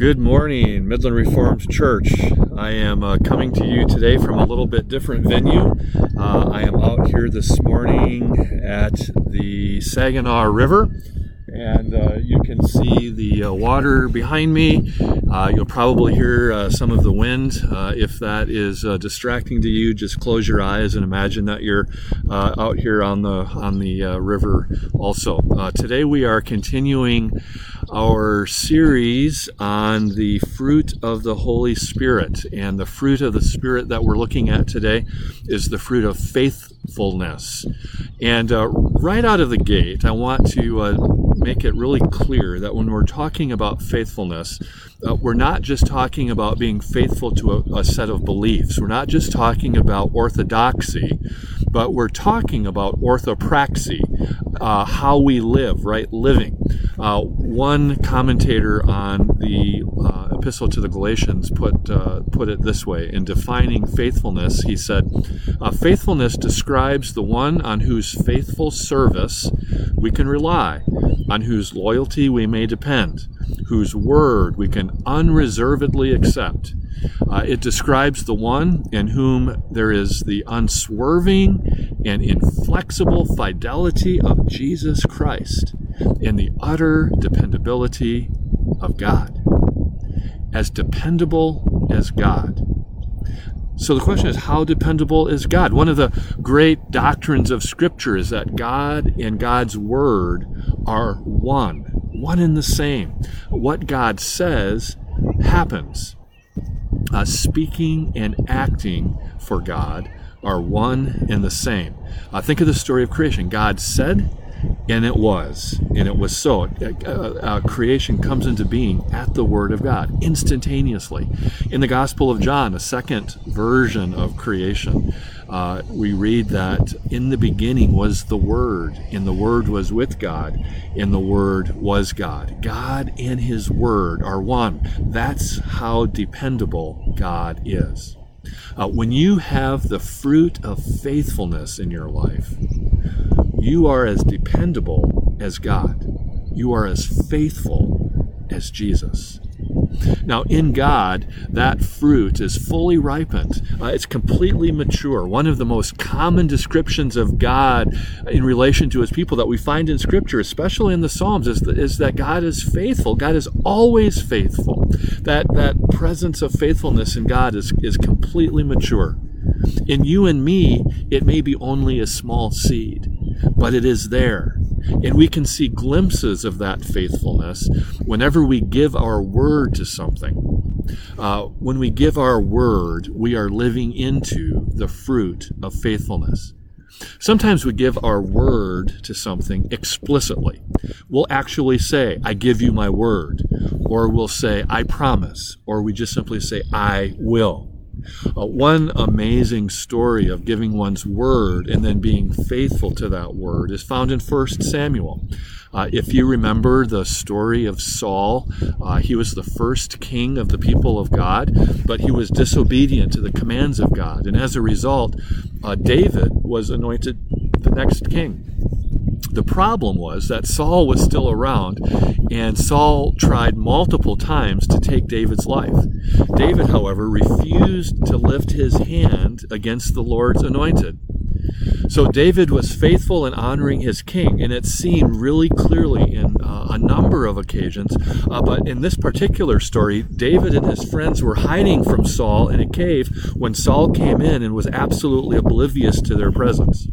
Good morning, Midland Reformed Church. I am uh, coming to you today from a little bit different venue. Uh, I am out here this morning at the Saginaw River, and uh, you can see the uh, water behind me. Uh, you'll probably hear uh, some of the wind. if that is distracting to you, just close your eyes and imagine that you're out here on the on the river. Also, today we are continuing our series on the fruit of the Holy Spirit. And the fruit of the Spirit that we're looking at today is the fruit of faithfulness. And uh, right out of the gate, I want to uh, make it really clear that when we're talking about faithfulness, uh, we're not just talking about being faithful to a, a set of beliefs. We're not just talking about orthodoxy, but we're talking about orthopraxy, uh, how we live, right? Living. Uh, one commentator on the uh, epistle to the Galatians put uh, put it this way in defining faithfulness. He said, "Faithfulness describes the one on whose faithful service we can rely, on whose loyalty we may depend, whose word we can unreservedly accept." Uh, it describes the one in whom there is the unswerving and inflexible fidelity of Jesus Christ in the utter dependability of God. As dependable as God. So the question is, how dependable is God? One of the great doctrines of Scripture is that God and God's Word are one, one and the same. What God says happens. Uh, speaking and acting for God are one and the same. Uh, think of the story of creation. God said, and it was, and it was so. Uh, uh, creation comes into being at the Word of God instantaneously. In the Gospel of John, a second version of creation, uh, we read that in the beginning was the Word, and the Word was with God, and the Word was God. God and His Word are one. That's how dependable God is. Uh, when you have the fruit of faithfulness in your life, you are as dependable as God. You are as faithful as Jesus. Now, in God, that fruit is fully ripened. Uh, it's completely mature. One of the most common descriptions of God in relation to his people that we find in Scripture, especially in the Psalms, is, that, is that God is faithful. God is always faithful. That, that presence of faithfulness in God is, is completely mature. In you and me, it may be only a small seed but it is there. And we can see glimpses of that faithfulness whenever we give our word to something. Uh, when we give our word, we are living into the fruit of faithfulness. Sometimes we give our word to something explicitly. We'll actually say, I give you my word. Or we'll say, I promise. Or we just simply say, I will. Uh, one amazing story of giving one's word and then being faithful to that word is found in 1 Samuel. Uh, if you remember the story of Saul, uh, he was the first king of the people of God, but he was disobedient to the commands of God. And as a result, uh, David was anointed the next king. The problem was that Saul was still around, and Saul tried multiple times to take David's life. David, however, refused to lift his hand against the Lord's anointed. So David was faithful in honoring his king, and it's seen really clearly in uh, a number of occasions. Uh, but in this particular story, David and his friends were hiding from Saul in a cave when Saul came in and was absolutely oblivious to their presence.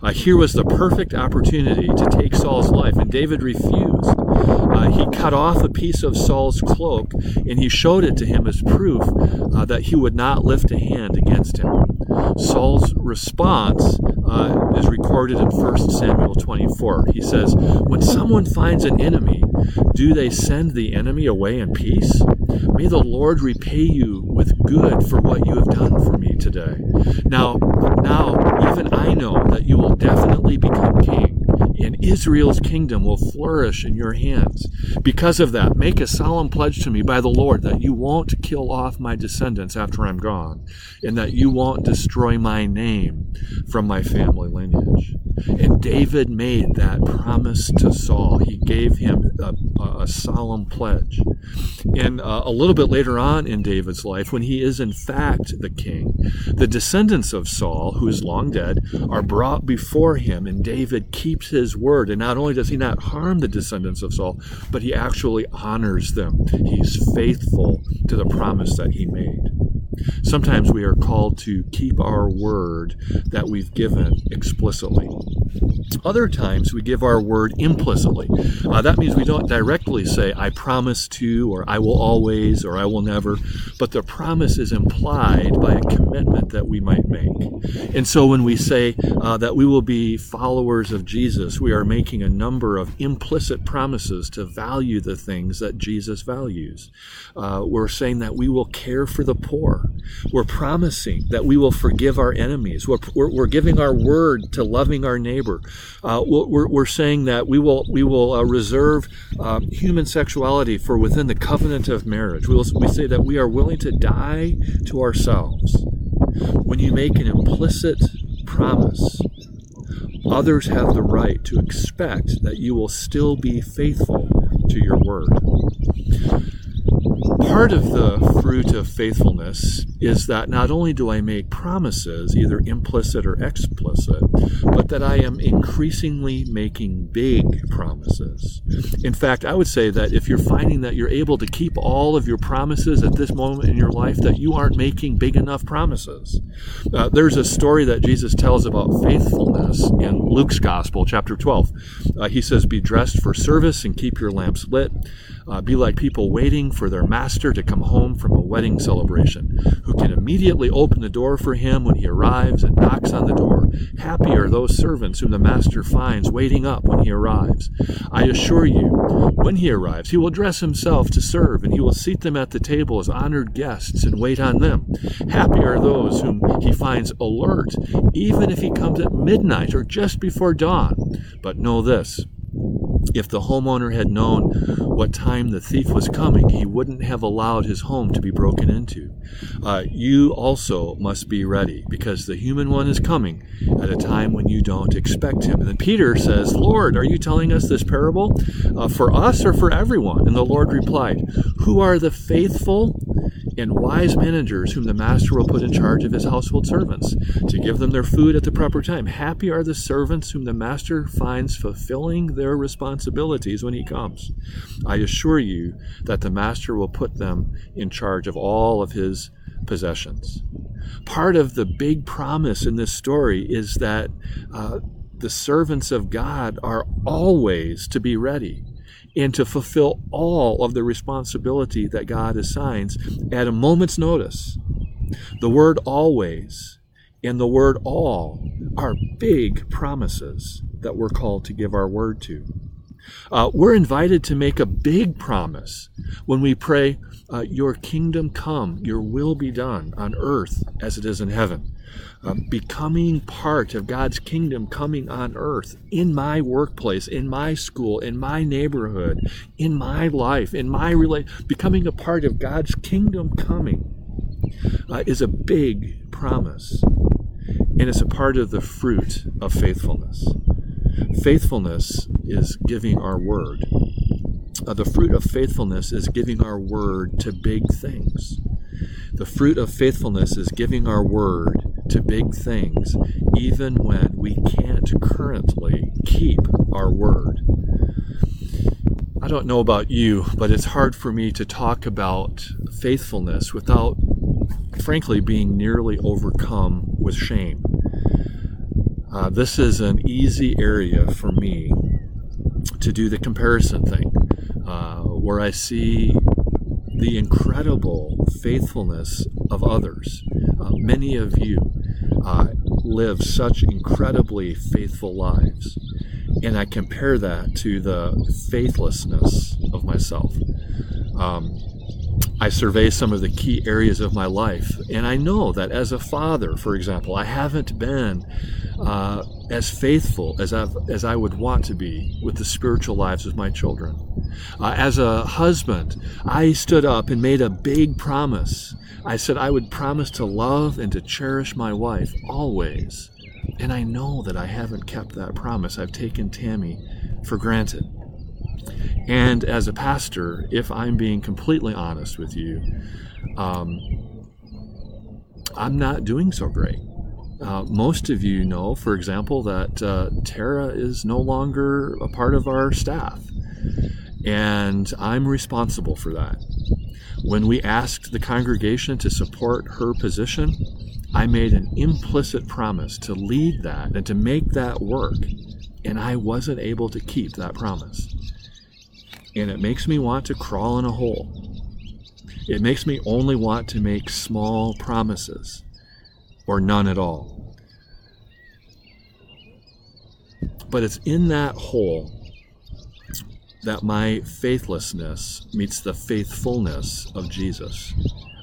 Uh, here was the perfect opportunity to take Saul's life, and David refused. Uh, he cut off a piece of Saul's cloak and he showed it to him as proof uh, that he would not lift a hand against him. Saul's response uh, is recorded in 1 Samuel 24. He says, When someone finds an enemy, do they send the enemy away in peace? May the Lord repay you with good for what you have done for me today. Now, now, even I know that you will definitely become king, and Israel's kingdom will flourish in your hands. Because of that, make a solemn pledge to me by the Lord that you won't kill off my descendants after I'm gone, and that you won't destroy my name from my family lineage. And David made that promise to Saul. He gave him a, a solemn pledge. And uh, a little bit later on in David's life, when he is in fact the king, the descendants of Saul, who is long dead, are brought before him, and David keeps his word. And not only does he not harm the descendants of Saul, but he actually honors them. He's faithful to the promise that he made. Sometimes we are called to keep our word that we've given explicitly. Other times we give our word implicitly. Uh, that means we don't directly say, I promise to, or I will always, or I will never, but the promise is implied by a commitment that we might make. And so when we say uh, that we will be followers of Jesus, we are making a number of implicit promises to value the things that Jesus values. Uh, we're saying that we will care for the poor. We're promising that we will forgive our enemies. We're, we're, we're giving our word to loving our neighbor. Uh, we're, we're, saying that we will we will uh, reserve uh, human sexuality for within the covenant of marriage. We, will, we say that we are willing to die to ourselves. When you make an implicit promise, others have the right to expect that you will still be faithful to your word part of the fruit of faithfulness is that not only do I make promises, either implicit or explicit, but that I am increasingly making big promises. In fact, I would say that if you're finding that you're able to keep all of your promises at this moment in your life, that you aren't making big enough promises. Uh, there's a story that Jesus tells about faithfulness in Luke's Gospel, chapter 12. Uh, he says, Be dressed for service and keep your lamps lit. Uh, be like people waiting for their master to come home from a wedding celebration, who can immediately open the door for him when he arrives and knocks on the door. Happy are those servants whom the master finds waiting up when he arrives. I assure you, when he arrives, he will dress himself to serve, and he will seat them at the table as honored guests and wait on them. Happy are those whom he finds alert, even if he comes at midnight or just before dawn. But know this if the homeowner had known what time the thief was coming, he wouldn't have allowed his home to be broken into. Uh, you also must be ready because the human one is coming at a time when you don't expect him. And then Peter says, Lord, are you telling us this parable uh, for us or for everyone? And the Lord replied, Who are the faithful and wise managers whom the master will put in charge of his household servants to give them their food at the proper time. Happy are the servants whom the master finds fulfilling their responsibilities when he comes. I assure you that the master will put them in charge of all of his possessions. Part of the big promise in this story is that uh, the servants of God are always to be ready and to fulfill all of the responsibility that God assigns at a moment's notice. The word always and the word all are big promises that we're called to give our word to. Uh, we're invited to make a big promise when we pray, uh, Your kingdom come, your will be done on earth as it is in heaven becoming part of God's kingdom coming on earth in my workplace, in my school, in my neighborhood, in my life, in my relate, becoming a part of God's kingdom coming uh, is a big promise. And it's a part of the fruit of faithfulness. Faithfulness is giving our word. Uh, the fruit of faithfulness is giving our word to big things. The fruit of faithfulness is giving our word to big things, even when we can't currently keep our word. I don't know about you, but it's hard for me to talk about faithfulness without, frankly, being nearly overcome with shame. Uh, this is an easy area for me to do the comparison thing, uh, where I see the incredible faithfulness of others. Uh, many of you uh, live such incredibly faithful lives. And I compare that to the faithlessness of myself. Um, I survey some of the key areas of my life, and I know that as a father, for example, I haven't been uh, as faithful as, I've, as I would want to be with the spiritual lives of my children. Uh, as a husband, I stood up and made a big promise. I said I would promise to love and to cherish my wife always, And I know that I haven't kept that promise. I've taken Tammy for granted. And as a pastor, if I'm being completely honest with you, um, I'm not doing so great. Uh, most of you know, for example, that uh, Tara is no longer a part of our staff, and I'm responsible for that. When we asked the congregation to support her position, I made an implicit promise to lead that and to make that work, and I wasn't able to keep that promise. And it makes me want to crawl in a hole. It makes me only want to make small promises or none at all. But it's in that hole that my faithlessness meets the faithfulness of Jesus.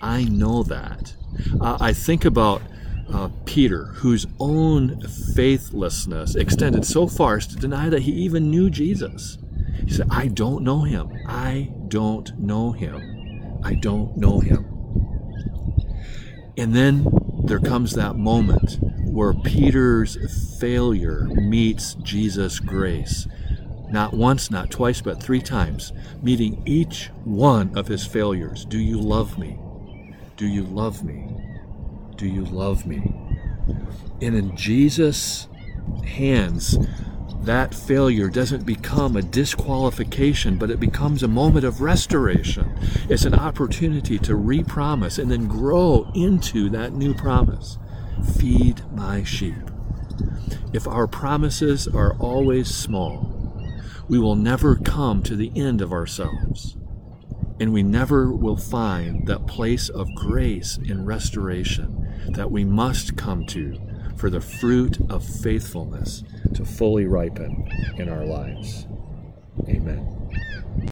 I know that. Uh, I think about uh, Peter, whose own faithlessness extended so far as to deny that he even knew Jesus. He said, I don't know him. I don't know him. I don't know him. And then there comes that moment where Peter's failure meets Jesus' grace. Not once, not twice, but three times, meeting each one of his failures. Do you love me? Do you love me? Do you love me? And in Jesus' hands, that failure doesn't become a disqualification, but it becomes a moment of restoration. It's an opportunity to repromise and then grow into that new promise. Feed my sheep. If our promises are always small, we will never come to the end of ourselves. And we never will find that place of grace and restoration that we must come to for the fruit of faithfulness to fully ripen in our lives. Amen.